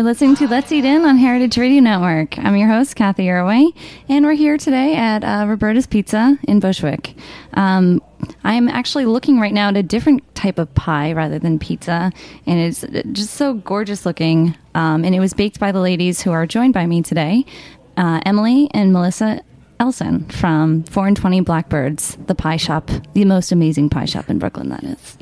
you're listening to Let's Eat In on Heritage Radio Network. I'm your host, Cathy Erway, and we're here today at uh, Roberta's Pizza in Bushwick. Um, I'm actually looking right now at a different type of pie rather than pizza, and it's just so gorgeous looking. Um, and it was baked by the ladies who are joined by me today uh, Emily and Melissa Elsen from 4 and 20 Blackbirds, the pie shop, the most amazing pie shop in Brooklyn, that is.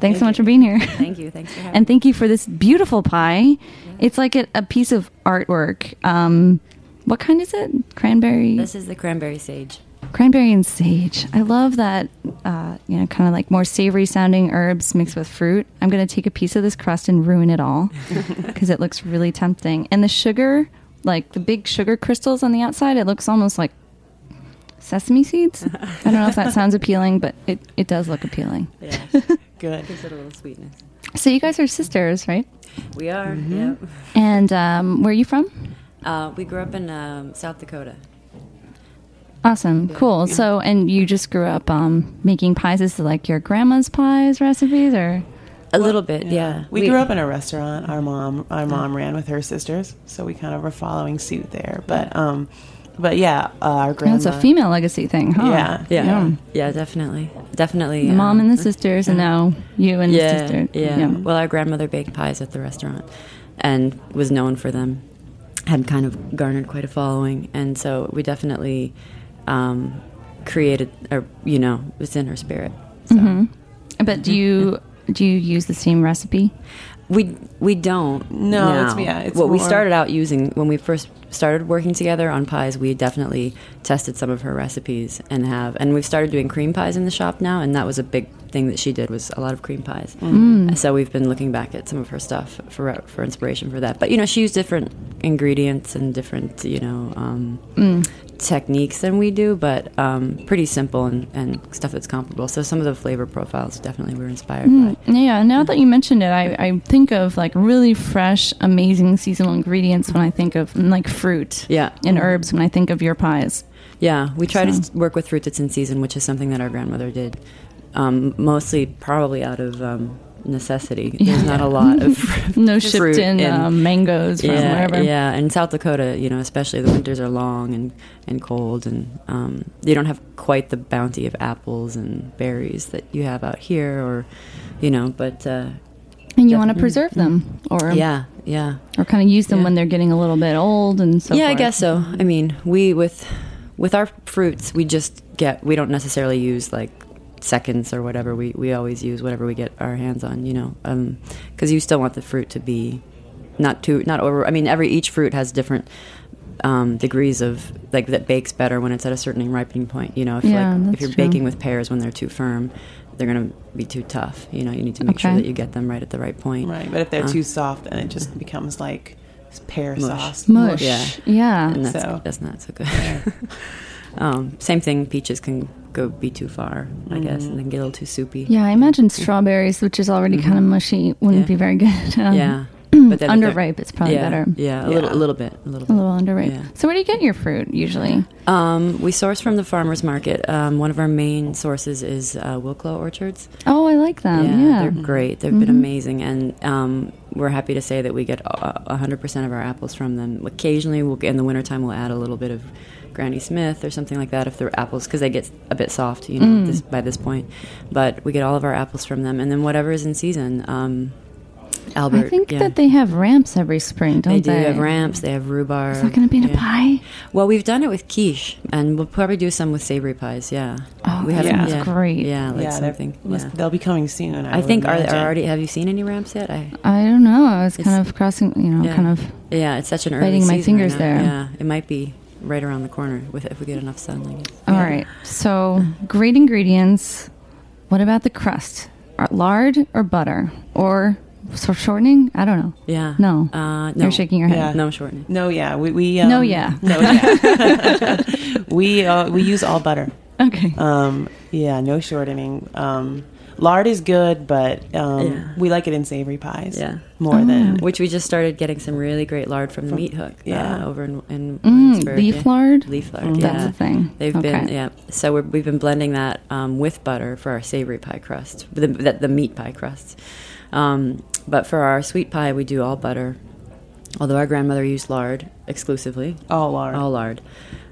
Thanks so much for being here. Thank you. Thanks for having And thank you for this beautiful pie. It's like a, a piece of artwork. Um, what kind is it? Cranberry, This is the cranberry sage. cranberry and sage. I love that. Uh, you know, kind of like more savory sounding herbs mixed with fruit. I'm going to take a piece of this crust and ruin it all because it looks really tempting. And the sugar, like the big sugar crystals on the outside, it looks almost like sesame seeds. I don't know if that sounds appealing, but it, it does look appealing. Yeah. Good. Gives it a little sweetness. So you guys are sisters, right? We are. Mm-hmm. Yeah. And um, where are you from? Uh, we grew up in um, South Dakota. Awesome, cool. So, and you just grew up um, making pies. Is it like your grandma's pies recipes, or A little bit, yeah. We, grew up in a restaurant. Our mom, our mom ran with her sisters, so we kind of were following suit there. But, um, but yeah, uh, our grandma. that's a female legacy thing, huh? Yeah, Yeah. Yeah. Yeah, definitely. Definitely. The mom um, and the sisters, and now you and yeah, the sister. Yeah. yeah. Well, our grandmother baked pies at the restaurant and was known for them. Had kind of garnered quite a following, and so we definitely um, created, or you know, was in her spirit. So. Mm-hmm. But do you do you use the same recipe? We we don't. No, now. it's- yeah, it's what we started out using when we first started working together on pies. We definitely tested some of her recipes and have, and we've started doing cream pies in the shop now, and that was a big thing that she did was a lot of cream pies. Mm. So we've been looking back at some of her stuff for for inspiration for that. But you know, she used different ingredients and different you know um, Mm. techniques than we do, but um, pretty simple and, and stuff that's comparable. So some of the flavor profiles definitely were inspired by. Yeah. Now that you mentioned it, I, I think of like really fresh, amazing seasonal ingredients when I think of like fruit. Yeah. And herbs when I think of your pies. Yeah, we try to So- s- work with fruit that's in season, which is something that our grandmother did. Um, mostly, probably out of um, necessity. There's not a lot of No shipped in um, mangoes from yeah, wherever. yeah. In South Dakota, you know, especially the winters are long and, and cold, and um, you don't have quite the bounty of apples and berries that you have out here, or you know. But uh, And you want to preserve them, or yeah, yeah. or kind of use them Yeah. when they're getting a little bit old and so. yeah, I guess so. I mean, we with with our fruits, we just get. We don't necessarily use like seconds or whatever. We we always use whatever we get our hands on. You know, because you still want the fruit to be not too not over. I mean, every each fruit has different. Um, degrees of like that bakes better when it's at a certain ripening point. You know, if Yeah, like if you're true. baking with pears when they're too firm, they're gonna be too tough. You know, you need to make sure that you get them right at the right point. Right, but if they're Uh, too soft, then it just becomes like pear Mush. sauce. Mush. Yeah. Yeah. and that's So- that's not so good. Um, same thing. Peaches can go be too far, I guess, and then get a little too soupy. Yeah, I imagine strawberries, which is already kind of mushy, wouldn't Yeah. be very good. Um, Yeah. but then underripe, it's probably yeah, better. Yeah, a little, a little bit, a little A bit. little underripe. Yeah. So, where do you get your fruit usually? Um, we source from the farmers market. Um, one of our main sources is uh, Wilklow Orchards. Oh, I like them. Yeah, they're great. They've been amazing, and um, we're happy to say that we get hundred percent of our apples from them. Occasionally, we'll in the wintertime we'll add a little bit of Granny Smith or something like that if the apples because they get a bit soft, you know, this, by this point. But we get all of our apples from them, and then whatever is in season. Um, Albert, I think yeah. that they have ramps every spring, don't they they? do have ramps. They have rhubarb. Is that going to be in a pie? Well, we've done it with quiche, and we'll probably do some with savory pies. Yeah. Oh, we that haven't- sounds yeah, great. Yeah, like yeah, they're- something. yeah. they'll be coming soon. I, I would think are, are already. Have you seen any ramps yet? I I don't know. I was kind of crossing, you know, yeah. kind of. Yeah, it's such an early Biting my season right fingers there. Yeah, it might be right around the corner with if we get enough sunlight. All right. So, great ingredients. What about the crust? Lard or butter or so shortening? I don't know. Yeah. No. Uh, no. You're shaking your head. Yeah. No shortening. No, yeah, we, we um, No, yeah. no, yeah. we uh, we use all butter. Okay. Um, yeah, no shortening. Um, lard is good, but um, Yeah. we like it in savory pies. Yeah. more than Which we just started getting some really great lard from the Meat Hook. yeah. Uh, over in, in Mm, leaf yeah. lard? Leaf lard. Mm. Yeah. That's a thing. They've Okay. been yeah. So we're, we've been blending that um, with butter for our savory pie crust, the the, the meat pie crust. Um, but for our sweet pie, we do all butter. Although our grandmother used lard exclusively, all lard. all lard.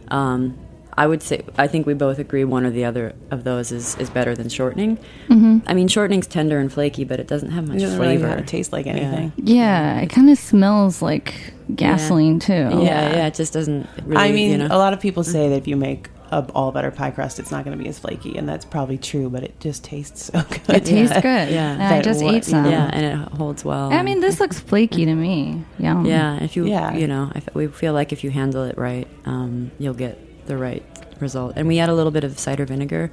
Um, I would say I think we both agree one or the other of those is, is better than shortening. Mm-hmm. I mean, shortening's tender and flaky, but it doesn't have much it doesn't really flavor. have to taste like anything. Yeah, it kind of smells like gasoline too. Yeah, yeah, it just doesn't. Really, I mean, you know. a lot of people say that if you make a all butter pie crust, it's not going to be as flaky, and that's probably true. But it just tastes so good. It tastes good. Yeah. And I just what- ate some. yeah, and it holds well. I mean, this looks flaky to me. Yum. Yeah, if you Yeah. you know, if we feel like if you handle it right, um, you'll get the right result. And we add a little bit of cider vinegar,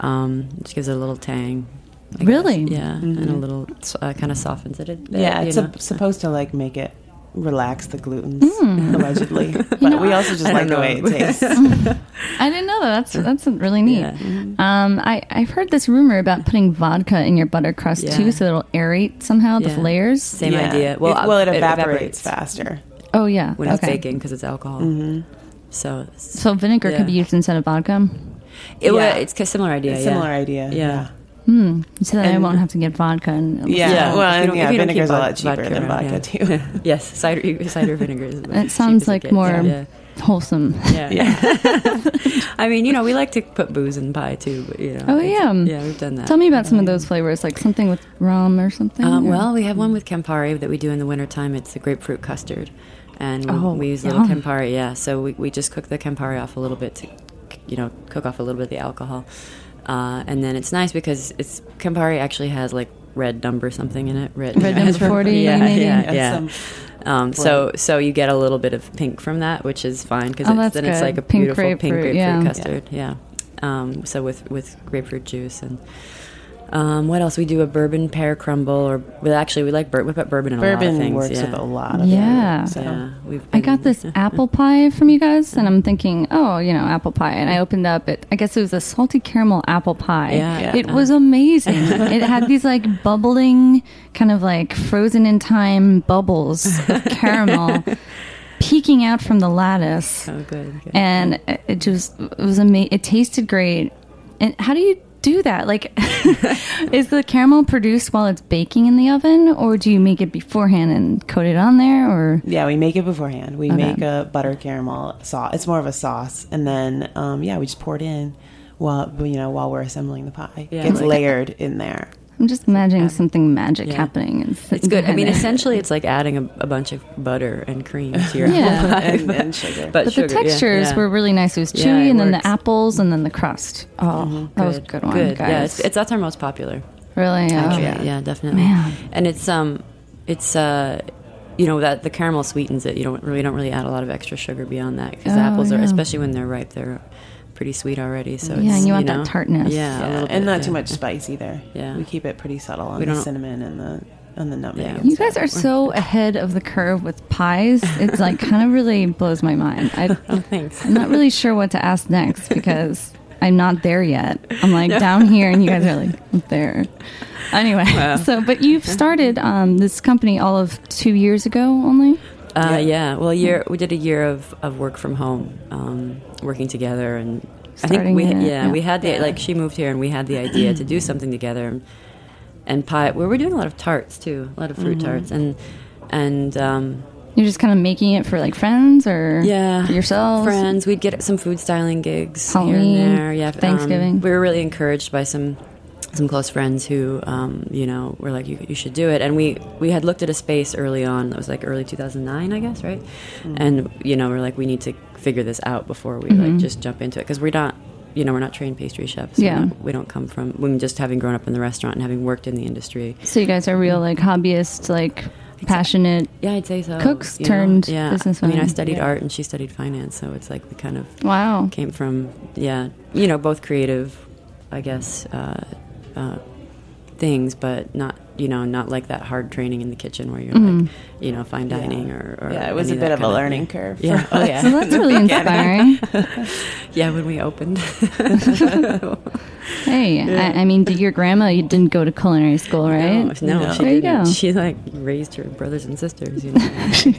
um, which gives it a little tang. I guess. Really? Yeah, and a little uh, kind of softens it. a bit, Yeah, it's know. sup- supposed to like make it relax the glutens, Hmm. allegedly. But we also just I like the way it tastes. I didn't know that. That's that's really neat. Yeah. Um, I I've heard this rumor about putting vodka in your butter crust Yeah. too, so it'll aerate somehow the layers. Same Yeah. idea. Well, it, well, it, it evaporates, evaporates. faster. Oh yeah. when it's baking because it's alcohol. So, So vinegar Yeah. could be used instead of vodka. it, Yeah. it's a similar idea. It's yeah. similar idea. Yeah. Hmm. So that I won't have to get vodka and Yeah. Yeah. Well, If you and yeah, if you vinegar's a lot cheaper vodka than vodka yeah. too. Yes, cider cider vinegar is. It sounds cheap as it like more Yeah. wholesome. Yeah. Yeah. I mean, you know, we like to put booze in pie too, but you know. Oh, yeah. Yeah, we've done that. Tell me about some of those flavors, like something with rum or something. Um, or- well, we have one with Campari that we do in the wintertime. It's a grapefruit custard. And we, Oh, we use a little yum. Campari, yeah. So we, we just cook the Campari off a little bit to, you know, cook off a little bit of the alcohol. Uh, and then it's nice because it's Campari actually has like red number something in it. Red, Red number 40 yeah, maybe? yeah, And yeah. Um, so so you get a little bit of pink from that, which is fine because Oh, that's then it's like a Pink beautiful pink grapefruit, grapefruit yeah. custard. Yeah. Um, so with with grapefruit juice and um, what else? We do a bourbon pear crumble, or well, actually we like bur- we put bourbon in a lot of Bourbon things. works yeah. with a lot of Yeah. it. So. Yeah, we've I got this apple pie from you guys, and I'm thinking, oh, you know, apple pie. And I opened up it. I guess it was a salty caramel apple pie. Yeah. Yeah. It was amazing. it had these like bubbling, kind of like frozen in time bubbles of caramel peeking out from the lattice, Oh, good. good. and it- it just it was amazing. It tasted great. And how do you do that? Like, is the caramel produced while it's baking in the oven, or do you make it beforehand and coat it on there, or Yeah, we make it beforehand. We Okay. make a butter caramel sauce. It's more of a sauce, and then um, yeah, we just pour it in while you know while we're assembling the pie. Yeah, it gets like- layered in there. I'm just imagining something magic Yeah. happening. And It's good. I mean, essentially, it's like adding a, a bunch of butter and cream to your Yeah. apple pie. and, and sugar. But, but sugar, the textures yeah. were really nice. It was Yeah, chewy, it and then the apples, and then the crust. Oh, that was a good one, Good. guys. Yeah, it's, it's that's our most popular. really, oh, yeah. yeah. definitely. Man. And it's um, it's uh, you know that the caramel sweetens it. You don't really don't really add a lot of extra sugar beyond that because Oh, apples are, especially when they're ripe, they're pretty sweet already. So Yeah, it's, and you want that know, tartness. Yeah, a Yeah, little and not yeah. too much spice either. Yeah. we keep it pretty subtle on We the don't- cinnamon and the and the nutmeg. Yeah. and You guys are so ahead of the curve with pies. It's like kind of really blows my mind. I, Oh, thanks. I'm not really sure what to ask next because I'm not there yet. I'm like down here, and you guys are like there. Anyway, so but you've started um, this company all of two years ago only. Uh, yeah. Well, a year we did a year of, of work from home, um, working together, and I think we it, yeah, yeah. we had the like she moved here and we had the idea to do something together, and pie. We were doing a lot of tarts too, a lot of fruit tarts, and and um, You're just kind of making it for like friends or yeah, for yourselves. friends. We'd get some food styling gigs here and there. Yeah, um, Thanksgiving. we were really encouraged by some some close friends who, um, you know, were like, you, "You should do it." And we we had looked at a space early on. That was like early 2009, I guess, right? And you know, we're like, we need to figure this out before we like just jump into it because we're not. You know, we're not trained pastry chefs. Yeah. not- we don't come from. We just having grown up in the restaurant and having worked in the industry. So you guys are real like hobbyists, like passionate. Yeah, I'd say so. Cooks you know? turned yeah. I mean, I studied Yeah. art and she studied finance, so it's like we kind of Wow. came from yeah you know both creative i guess uh, uh, things but not you know not like that hard training in the kitchen where you're like you know fine Yeah. dining or, or Yeah, it was a bit that of a kind learning curve. yeah for oh yeah So that's really inspiring. yeah when we opened Hey, I, I mean, did your grandma? You didn't go to culinary school, right? no, no, No. she There didn't go. she like raised her brothers and sisters you know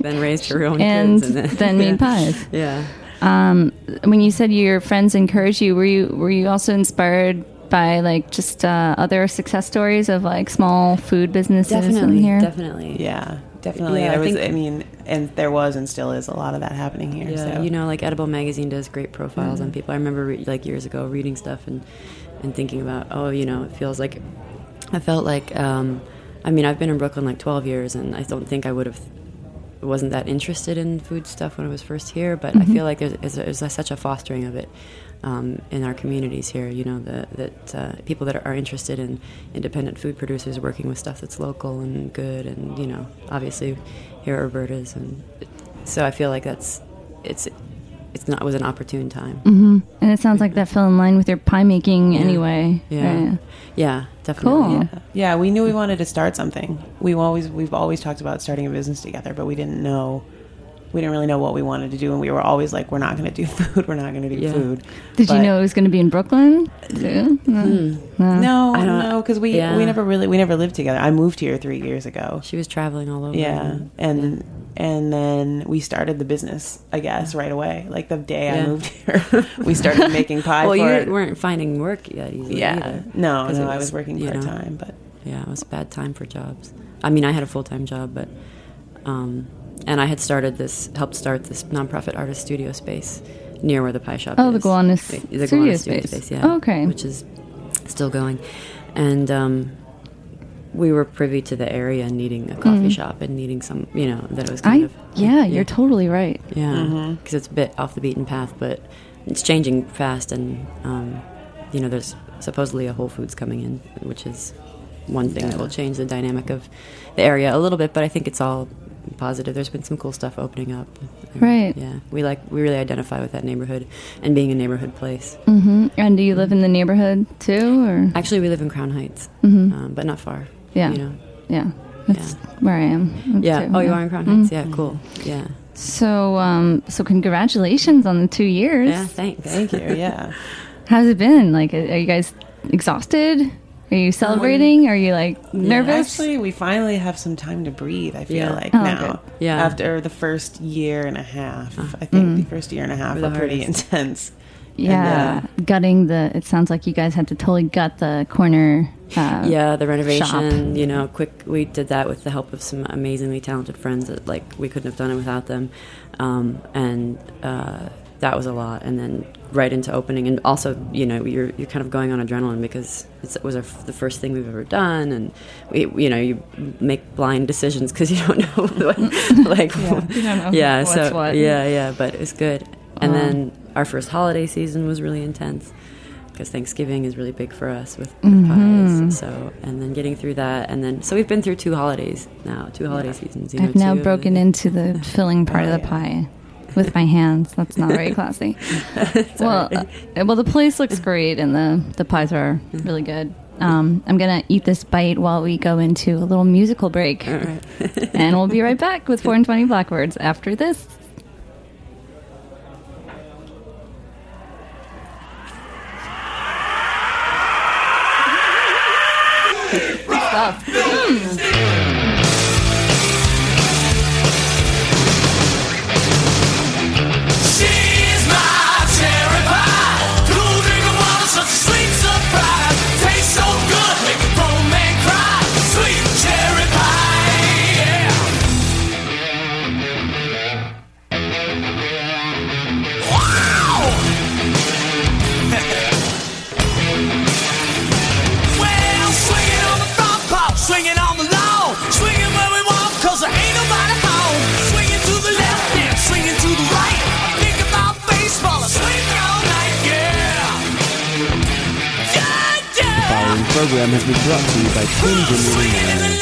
then raised her own and kids and then made pies. yeah Um, when you said your friends encouraged you, were you were you also inspired by like just uh, other success stories of like small food businesses in definitely here? definitely Yeah, definitely. Yeah, I there was, think- I mean, and there was and still is a lot of that happening here. Yeah, so. you know, like Edible Magazine does great profiles Mm. on people. I remember re- like years ago reading stuff and and thinking about, oh, you know, it feels like I felt like. Um, I mean, I've been in Brooklyn like 12 years, and I don't think I would have wasn't that interested in food stuff when I was first here. But Mm-hmm. I feel like there's, there's, there's such a fostering of it um, in our communities here. You know, the, that uh, people that are interested in independent food producers working with stuff that's local and good, and you know, obviously here are Roberta's, and so I feel like that's it's it's not it was an opportune time. hmm And it sounds like that fell in line with your pie making Yeah. anyway. Yeah. Right. Yeah, definitely. Cool. yeah. yeah, we knew we wanted to start something. We always we've always talked about starting a business together, but we didn't know we didn't really know what we wanted to do, and we were always like, we're not going to do food. We're not going to do Yeah. food. Did you know it was going to be in Brooklyn? too? No. No. No, I don't- no, because we yeah. we never really we never lived together. I moved here three years ago. She was traveling all over. Yeah, and and then we started the business. I guess right away, like the day I moved here, we started making pie. Well, for you weren't finding work yet easily yeah, either. no, 'Cause no, it I was, was working you know, part time, but Yeah, it was a bad time for jobs. I mean, I had a full time job, but um, and I had started this, helped start this nonprofit artist studio space near where the pie shop Oh, is. the Gowanus the studio Gowanus studio space. space. Yeah. Oh, okay. Which is still going, and um, we were privy to the area needing a coffee shop and needing some, you know, that it was kind Mm. I of yeah, you're totally right. yeah, because it's a bit off the beaten path, but it's changing fast, and um, you know, there's supposedly a Whole Foods coming in, which is one thing that will change the dynamic of the area a little bit. But I think it's all positive. There's been some cool stuff opening up. And, Right. Yeah, we like we really identify with that neighborhood and being a neighborhood place. hmm And do you live in the neighborhood too, or Actually, we live in Crown Heights, Mhm. um, but not far. Yeah. You know. yeah, that's where I am. Yeah. too, Oh, you are in Crown Heights. Mhm. Yeah. Cool. Yeah. So, um, so congratulations on the two years. Yeah. Thanks. thank you. Yeah. How's it been? Like, are you guys exhausted? Are you celebrating? are you like nervous? Actually, we finally have some time to breathe. I feel Yeah. like Oh, now. good. Yeah. After the first year and a half, I think the first year and a half Were the pretty hardest. intense. yeah, gutting the. It sounds like you guys had to totally gut the corner. Uh, yeah the renovation shop. you know quick we did that with the help of some amazingly talented friends that like we couldn't have done it without them um, and uh, that was a lot and then right into opening and also you know you're, you're kind of going on adrenaline because it's, it was our, the first thing we've ever done and we you know you make blind decisions because you don't know what, like Yeah, you don't know yeah so what. yeah yeah but it's good and Um, then our first holiday season was really intense because Thanksgiving is really big for us with, with pies. So, and then getting through that, and then so we've been through two holidays now, two holiday seasons. You I've know, now broken into the filling part Oh, of the yeah. pie with my hands. That's not very classy. well, uh, well, the place looks great, and the the pies are really good. um, I'm gonna eat this bite while we go into a little musical break, and we'll be right back with four and twenty blackbirds after this. By Vineyard and Winery.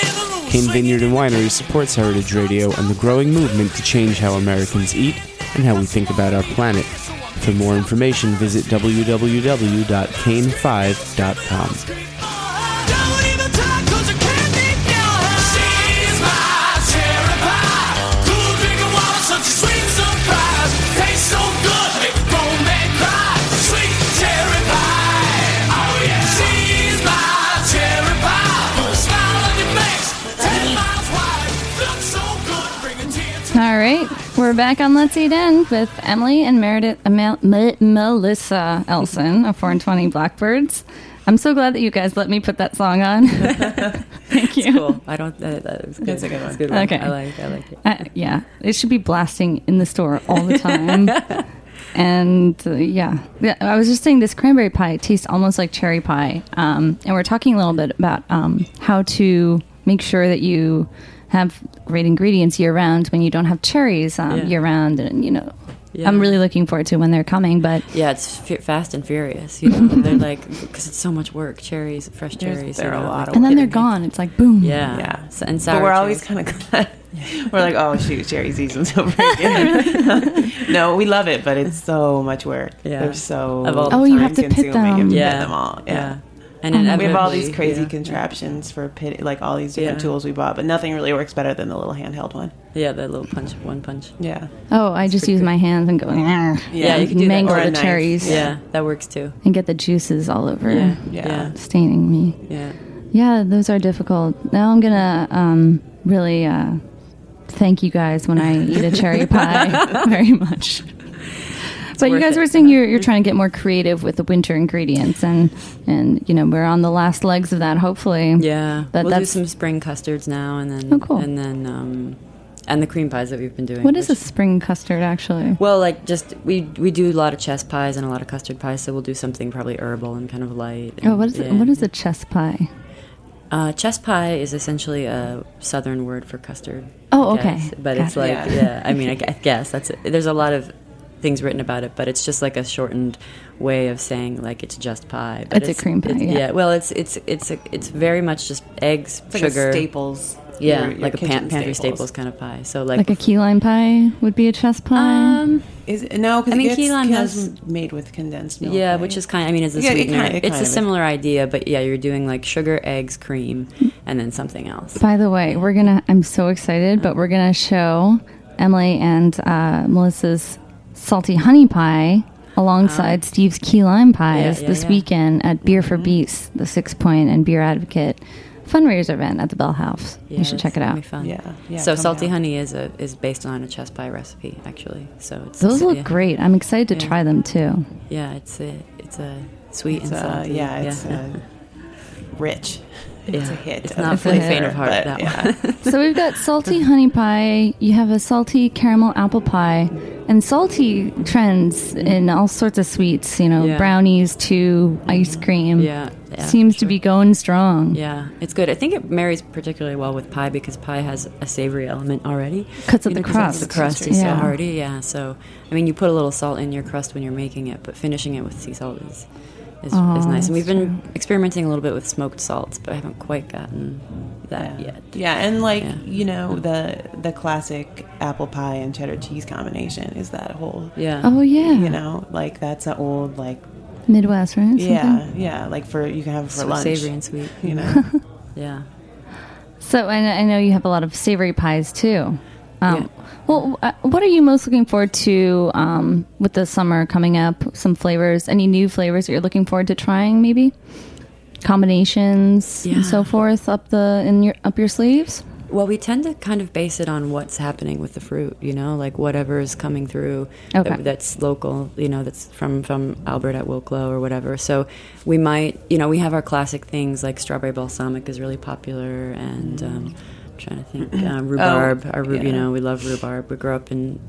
Vineyard and Winery supports Heritage Radio and the growing movement to change how Americans eat and how we think about our planet. For more information, visit www.cainfive.com. back on Let's Eat In with Emily and Meredith, uh, Mel- Me- Melissa Elsen of 420 Blackbirds. I'm so glad that you guys let me put that song on. Thank you. Cool. I don't. That, that was good. That's a good one. It's a good Okay. I like. I like it. Uh, yeah, it should be blasting in the store all the time. and uh, yeah. yeah, I was just saying this cranberry pie tastes almost like cherry pie. Um, and we're talking a little bit about um, how to make sure that you have great ingredients year round when you don't have cherries um, Yeah. year round. And you know, Yeah. I'm really looking forward to when they're coming. But Yeah, it's f- fast and furious. You know, they're like because it's so much work. Cherries, fresh There's- cherries. there you are a lot like- of and then they're gone. It's like boom. Yeah, Yeah. S- and sour But we're always kind of glad. We're like, oh shoot, cherry season's over again. no, we love it, but it's so much work. Yeah. They're so Of all the Oh, you have to pit time-consuming and them. pit yeah, them all. Yeah. And Oh We have all these crazy yeah. contraptions for pit, like all these different Yeah. tools we bought, but nothing really works better than the little handheld one. Yeah, the little punch, one punch. Yeah. Oh, I just use my hands and go, "Argh," Yeah, you can do mangle Or the knife. cherries Yeah, that works too. and get the juices all over, Yeah, Yeah. staining me. yeah. Yeah, those are difficult. Now I'm gonna um, really uh, thank you guys when I eat a cherry pie very much. But you guys it. were saying you're, you're trying to get more creative with the winter ingredients, and and you know we're on the last legs of that. Hopefully, Yeah, But we'll do some spring custards now, and then Oh, cool. and then um, and the cream pies that we've been doing. What is a spring custard actually? Well, like just we we do a lot of chess pies and a lot of custard pies, so we'll do something probably herbal and kind of light. Oh, and- what is it? yeah. What is a chess pie? Uh, chess pie is essentially a southern word for custard. Oh, guess. okay. But it's Got like, yeah. Yeah. I mean, I, I guess that's it. There's a lot of things written about it, but it's just like a shortened way of saying like it's just pie. But It's a cream pie, it's- yeah. Well, it's it's it's a, it's very much just eggs, It's like sugar, a Staples. yeah, your- your like a pan- kitchen pantry staples. kind of pie. So like, Like a key lime pie would be a chess pie. um, Is it, no, because I mean, it key lime has- made with condensed milk. Yeah, right? which is kind. I mean, it's a Yeah, it sweetener. kind- it it's a of is. similar idea, but yeah, you're doing like sugar, eggs, cream, and then something else. By the way, we're gonna. I'm so excited, but we're gonna show Emily and uh, Melissa's salty honey pie alongside Steve's key lime pies Ah. yeah, this yeah. weekend at Beer for Beasts, the Sixpoint and Beer Advocate fundraiser event at the Bell House. Yeah, you should check it out. be fun. Yeah, yeah, so salty down. honey is a is based on a chess pie recipe actually. So it's Those so, look yeah. great. I'm excited to Yeah. try them too. Yeah, it's a it's a sweet It's, and salty. yeah, it's uh, rich. It's Yeah. a hit. It's not for the faint of heart, but that yeah. one. So we've got salty honey pie. You have a salty caramel apple pie, and salty trends in all sorts of sweets. You know, Yeah. brownies to mm-hmm. ice cream. yeah, yeah, seems to be going strong. Yeah, it's good. I think it marries particularly well with pie because pie has a savory element already. 'Cause of the crust. The crust is Yeah. so hearty, yeah. So, I mean, you put a little salt in your crust when you're making it, but finishing it with sea salt is is, Oh, is nice. And we've that's been experimenting a little bit with smoked salts, but I haven't quite gotten that yeah. yet. Yeah, and like Yeah. you know the the classic apple pie and cheddar cheese combination is that whole Yeah. Oh yeah. you know like that's an old like Midwest, right? Something? Yeah, yeah. Like for you can have it for So lunch. savory and sweet. You know. Yeah. So I, I know you have a lot of savory pies too. Um, Yeah. Well, uh, what are you most looking forward to um, with the summer coming up? Some flavors, any new flavors that you're looking forward to trying? Maybe combinations Yeah. and so forth up the in your up your sleeves. Well, we tend to kind of base it on what's happening with the fruit, you know, like whatever is coming through Okay. that, that's local, you know, that's from from Albert at Wilklow or whatever. So we might, you know, we have our classic things like strawberry balsamic is really popular, and um, trying to think, uh, rhubarb. our, yeah. you know, we love rhubarb. We grew up in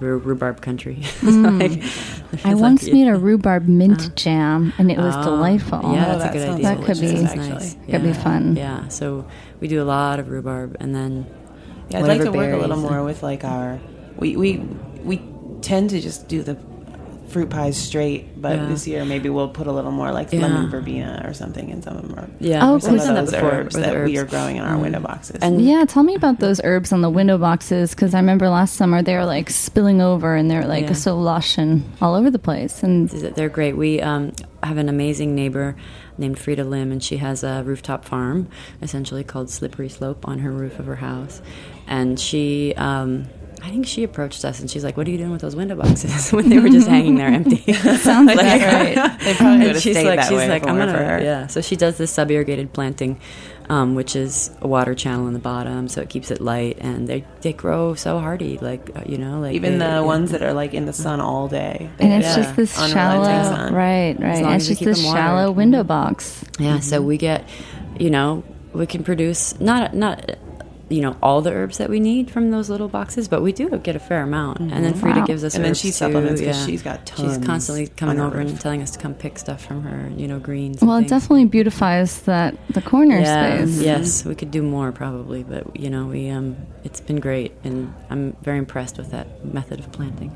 rhu- rhubarb country. Like, I it's once like- made a rhubarb mint jam, and it was Oh, delightful. Yeah, Oh, that's that a good idea. That could be- That's actually. nice. Could be fun. Yeah, so we do a lot of rhubarb, and then Yeah, I'd like to whatever work a little more with like our we we we tend to just do the fruit pies straight, but Yeah. this year maybe we'll put a little more like Yeah. lemon verbena or something in some of them. Or Yeah, Oh, some of done that those before herbs with that we are growing in our window boxes. And- Yeah, tell me about those herbs on the window boxes because I remember last summer they were like spilling over and they're like Yeah. so lush and all over the place. And They're great. We um, have an amazing neighbor named Frieda Lim, and she has a rooftop farm, essentially called Slippery Slope, on her roof of her house. And she, um, I think she approached us, and she's like, "What are you doing with those window boxes when they were just hanging there empty?" sounds like right. they probably would and have she's stayed like, that she's way like, I'm weren't gonna, for her. yeah. So she does this sub irrigated planting, um, which is a water channel in the bottom, so it keeps it light, and they they grow so hardy, like uh, you know, like Even they- the yeah. ones that are like in the sun all day. And it's Yeah. just this Unrelenting shallow, sun. right, right. long It's as just this them watered. shallow window box. Yeah, so we get, you know, we can produce not not you know all the herbs that we need from those little boxes, but we do get a fair amount. And then Frieda Wow. gives us And then she too, supplements 'cause yeah. she's got tons. She's constantly coming over roof. and telling us to come pick stuff from her, you know, greens. and Well, it definitely beautifies that the corner yeah, space. Yes, we could do more probably, but you know, we um, it's been great, and I'm very impressed with that method of planting.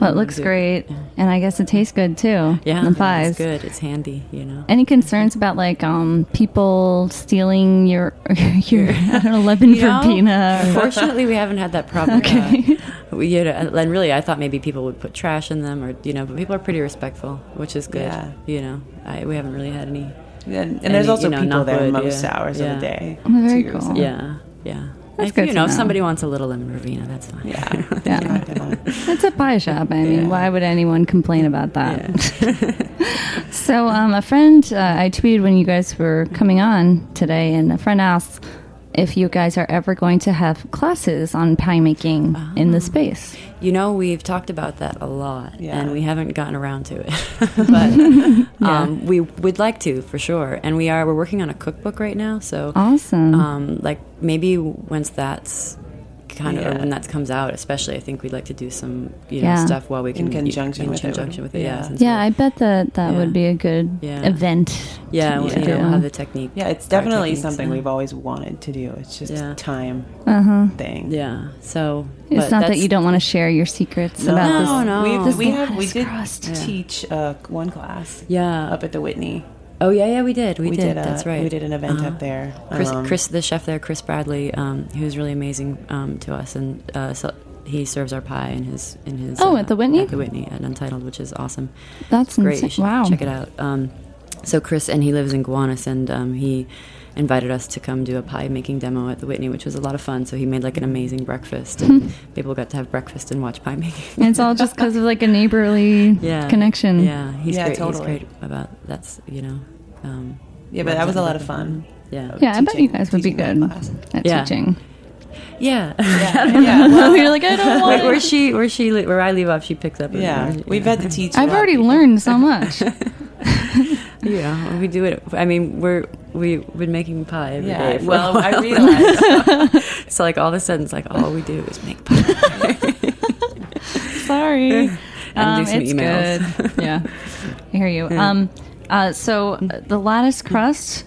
Well, it looks Yeah. great, and I guess it tastes good too. Yeah, the pies. it's good. It's handy, you know. Any concerns about like um, people stealing your your I don't know lemon You know, verbena? Fortunately, we haven't had that problem. Okay. Uh, we, you know, and really, I thought maybe people would put trash in them, or you know, but people are pretty respectful, which is good. Yeah. You know, I, we haven't really had any. And, and Any, there's also you know, people knock there wood, most yeah. hours Yeah. of the day. Oh, very too, cool. so- Yeah, yeah. That's If, good you to know, if know. somebody wants a little lemon verbena, that's fine. Yeah. Yeah. They're not gonna- It's a pie shop. I mean, Yeah. why would anyone complain about that? so, um, a friend, uh, I tweeted when you guys were coming on today, and a friend asked if you guys are ever going to have classes on pie making in Ah. the space. You know, we've talked about that a lot, Yeah. and we haven't gotten around to it. but um, we would like to for sure, and we are. We're working on a cookbook right now, so Awesome. um, like maybe once that's kind of Yeah. when that comes out, especially, I think we'd like to do some you Yeah. know stuff while we can conjunction in with it. conjunction with it. Yeah. Yeah, yeah, I bet that that Yeah. would be a good Yeah. event. yeah, to well, do. you know, we'll have the technique. Yeah, it's definitely something yeah. we've always wanted to do. It's just Yeah. a time Uh-huh. thing. Yeah, so It's but not that you don't want to share your secrets No, about this. No, no. We, This we have we did crust. teach uh, one class Yeah. up at the Whitney. Oh yeah, yeah, we did. We, We did. did a- That's right. we did an event Uh-huh. up there. Chris, Um, Chris, the chef there, Chris Bradley, um, he was really amazing um, to us, and uh, so he serves our pie in his in his. Oh, uh, at the Whitney? At the Whitney at Untitled, which is awesome. That's Great. You should Wow. check it out. Um, so Chris, and he lives in Gowanus, and um, he invited us to come do a pie making demo at the Whitney, which was a lot of fun. So he made like an amazing breakfast, and people got to have breakfast and watch pie making. And it's all just because of like a neighborly yeah, connection. Yeah, he's Yeah, great. totally. He's great about that's you know. Um, yeah, but that was a lot of fun. yeah. Yeah, I bet you guys would be good class. at Yeah. teaching. Yeah. Yeah, yeah. Well, You're like, I don't want Where, where she, where she, where I leave off, she picks up. yeah, you we've know. had to teach. I've already people. learned so much. Yeah, we do it. I mean, we're we've been making pie every day. Yeah, a well, I realized so like all of a sudden, it's like all we do is make pie. Sorry. And do some it's emails. good. Yeah, I hear you. Um, uh, so uh, the lattice crust,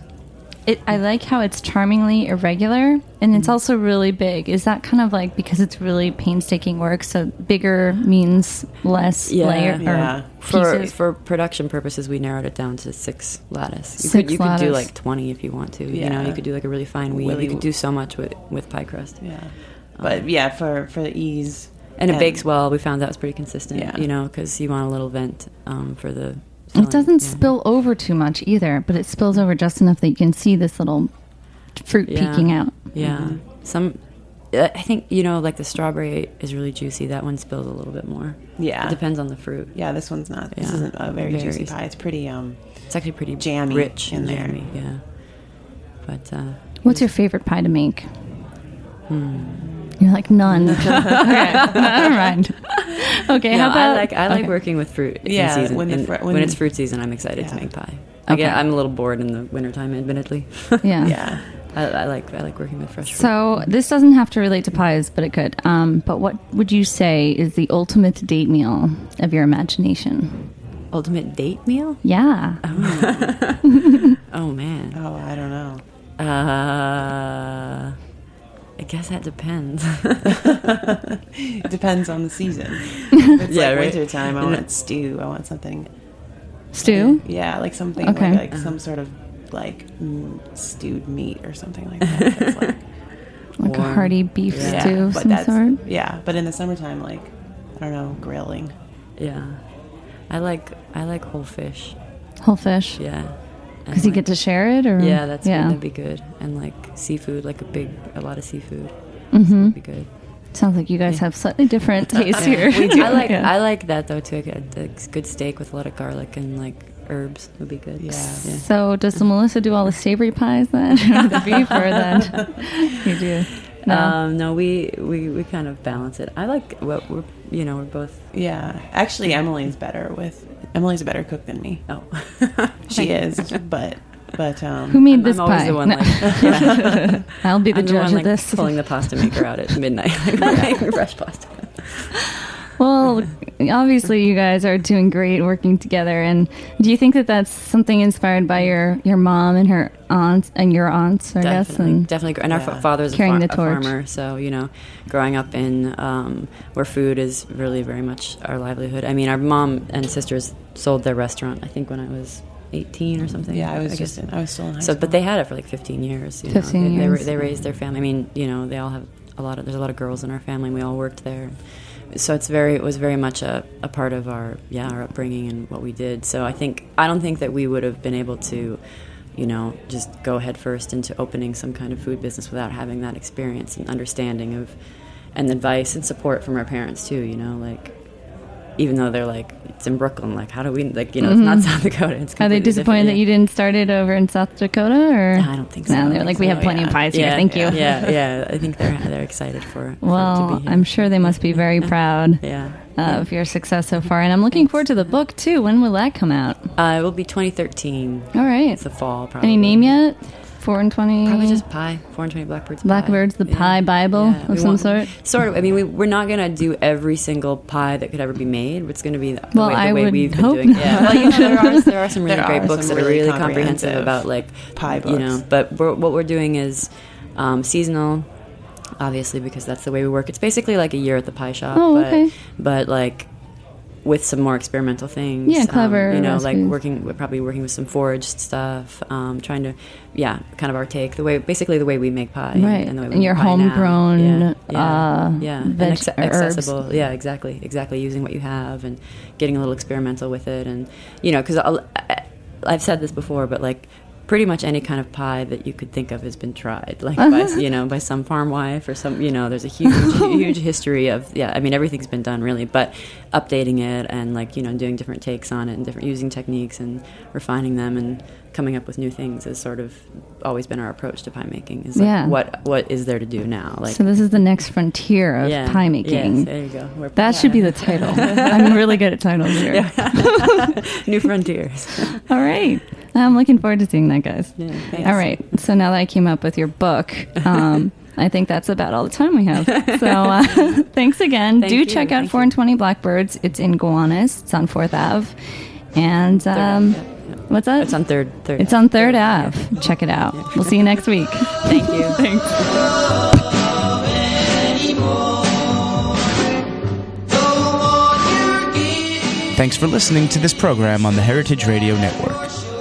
it I like how it's charmingly irregular, and Mm-hmm. it's also really big. Is that kind of like because it's really painstaking work? So bigger means less Yeah. layer or Yeah. for pieces. for production purposes, we narrowed it down to six lattice. You Six could you could do like twenty if you want to. You know, you could do like a really fine weave. Willy- You could do so much with with pie crust. Yeah, but yeah, for for the ease And it bakes well. We found that was pretty consistent. Yeah. You know, because you want a little vent um, for the It doesn't yeah. spill over too much either, but it spills over just enough that you can see this little fruit Yeah. peeking out. Yeah, some. uh, I think you know, like the strawberry is really juicy. That one spills a little bit more. Yeah. it depends on the fruit. Yeah, this one's not. This Yeah. isn't a very Varies. juicy pie. It's pretty. Um, It's actually pretty Jammy rich in there. jammy. Yeah, but uh, What's your favorite pie to make? Hmm. You're like none. okay, never mind. Okay, no, how about I like I like okay. working with fruit. Yeah, in season. when the fr- when, when- it's fruit season, I'm excited to make pie. Okay. Again, I'm a little bored in the wintertime, admittedly. Yeah. yeah. I, I like I like working with fresh fruit. So this doesn't have to relate to pies, but it could. Um, but what would you say is the ultimate date meal of your imagination? Ultimate date meal? Yeah. Oh man. Oh, I don't know. Uh, I guess that depends. It depends on the season. If it's Yeah, like right. winter time, I want stew. I want something. Stew? Yeah, like something Okay. like, like some sort of like mm, stewed meat or something like that. Like, Like a hearty beef Yeah. stew of but some sort? yeah. But in the summertime, like I don't know, grilling. yeah, I like I like whole fish. Whole fish? Yeah, Because you get to share it? or Yeah, that's yeah. that'd be good. And like seafood, like a big, a lot of seafood. hmm Would be good. Sounds like you guys have slightly different tastes Yeah, here. we do. I like Yeah. I like that though too. A, a good steak with a lot of garlic and like herbs would be good. Yeah. yeah. So does the Melissa do all the savory pies then? the beef or then you do? No. Um, no, we, we we kind of balance it. I like what we're you know we're both. Yeah, actually, Emily's better with Emily's a better cook than me. Oh, She is, but but um, Who made I'm, this I'm always pie? the one No. like yeah. I'll be the I'm the judge one of like this. pulling the pasta maker out at midnight, like making fresh pasta. Well, obviously, you guys are doing great working together. And do you think that that's something inspired by your, your mom and her aunts and your aunts, I guess? Definitely, And definitely. And our Yeah. fa- father's a, Carrying far- the a torch. farmer, so you know, growing up in um, where food is really very much our livelihood. I mean, our mom and sisters sold their restaurant. I think when I was eighteen or something. yeah, I was guess. just in, I was still in high So, school. but they had it for like 15 years. You 15 know. They, they, years. ra- they raised their family. I mean, you know, they all have a lot of. There's a lot of girls in our family. and We all worked there. So it's very. It was very much a, a part of our yeah our upbringing and what we did. So I think I don't think that we would have been able to, you know, just go head first into opening some kind of food business without having that experience and understanding of, and advice and support from our parents too. You know, like. Even though they're like it's in Brooklyn, like how do we like you know it's not South Dakota. It's Mm-hmm. Are they disappointed that you didn't start it over in South Dakota? Or I don't think so. No, they're like, think we have plenty of yeah. pies here. Yeah, Thank you. Yeah, yeah. I think they're they're excited for. for it to Well, be here. I'm sure they must be very proud Yeah. of your success so far. And I'm looking forward to the book, too. When will that come out? Uh, it will be 2013. All right. It's the fall, probably. Any name yet? 4 and 20? Probably just pie. Four and twenty Blackbirds, Blackbirds, the Yeah. pie Bible Yeah, of we some want- sort? Sort of. I mean, we, we're not going to do every single pie that could ever be made. It's going to be the, Well, way, the I way would we've hope been doing. not. Yeah. Well, you know, there are there are some really great books that are really comprehensive comprehensive about like pie You know, but we're, what we're doing is um, seasonal. Obviously, because that's the way we work. It's basically like a year at the pie shop, Oh, but okay. but like with some more experimental things. Yeah, clever Um, you know, like working, probably working with some foraged stuff. Um, trying to, yeah, kind of our take the way, basically the way we make pie, Right. And, the way we And your make pie now. homegrown, yeah, yeah, uh, yeah. veg- and acce- herbs. accessible. Yeah, exactly, exactly. Using what you have and getting a little experimental with it, and you know, because I've said this before, but like. Pretty much any kind of pie that you could think of has been tried, like by you know by some farm wife or some you know. There's a huge huge history of yeah. I mean everything's been done really, but updating it and like you know doing different takes on it and different using techniques and refining them and coming up with new things has sort of always been our approach to pie making. Is like Yeah. what what is there to do now? Like so this is the next frontier of yeah, pie making. Yes, there you go. We're- That should be the title. I'm really good at titles here. New frontiers. All right. I'm looking forward to seeing that, guys. Yeah. All right. So now that I came up with your book, um, I think that's about all the time we have. So uh, thanks again. Thank Do you. check out Thank 4 and 20 Blackbirds. It's in Gowanus. It's on 4th Ave. And um, yeah, yeah. what's that? It's on third. Third. It's on 3rd Ave. Check it out. We'll see you next week. Thank you. Thanks. Thanks for listening to this program on the Heritage Radio Network.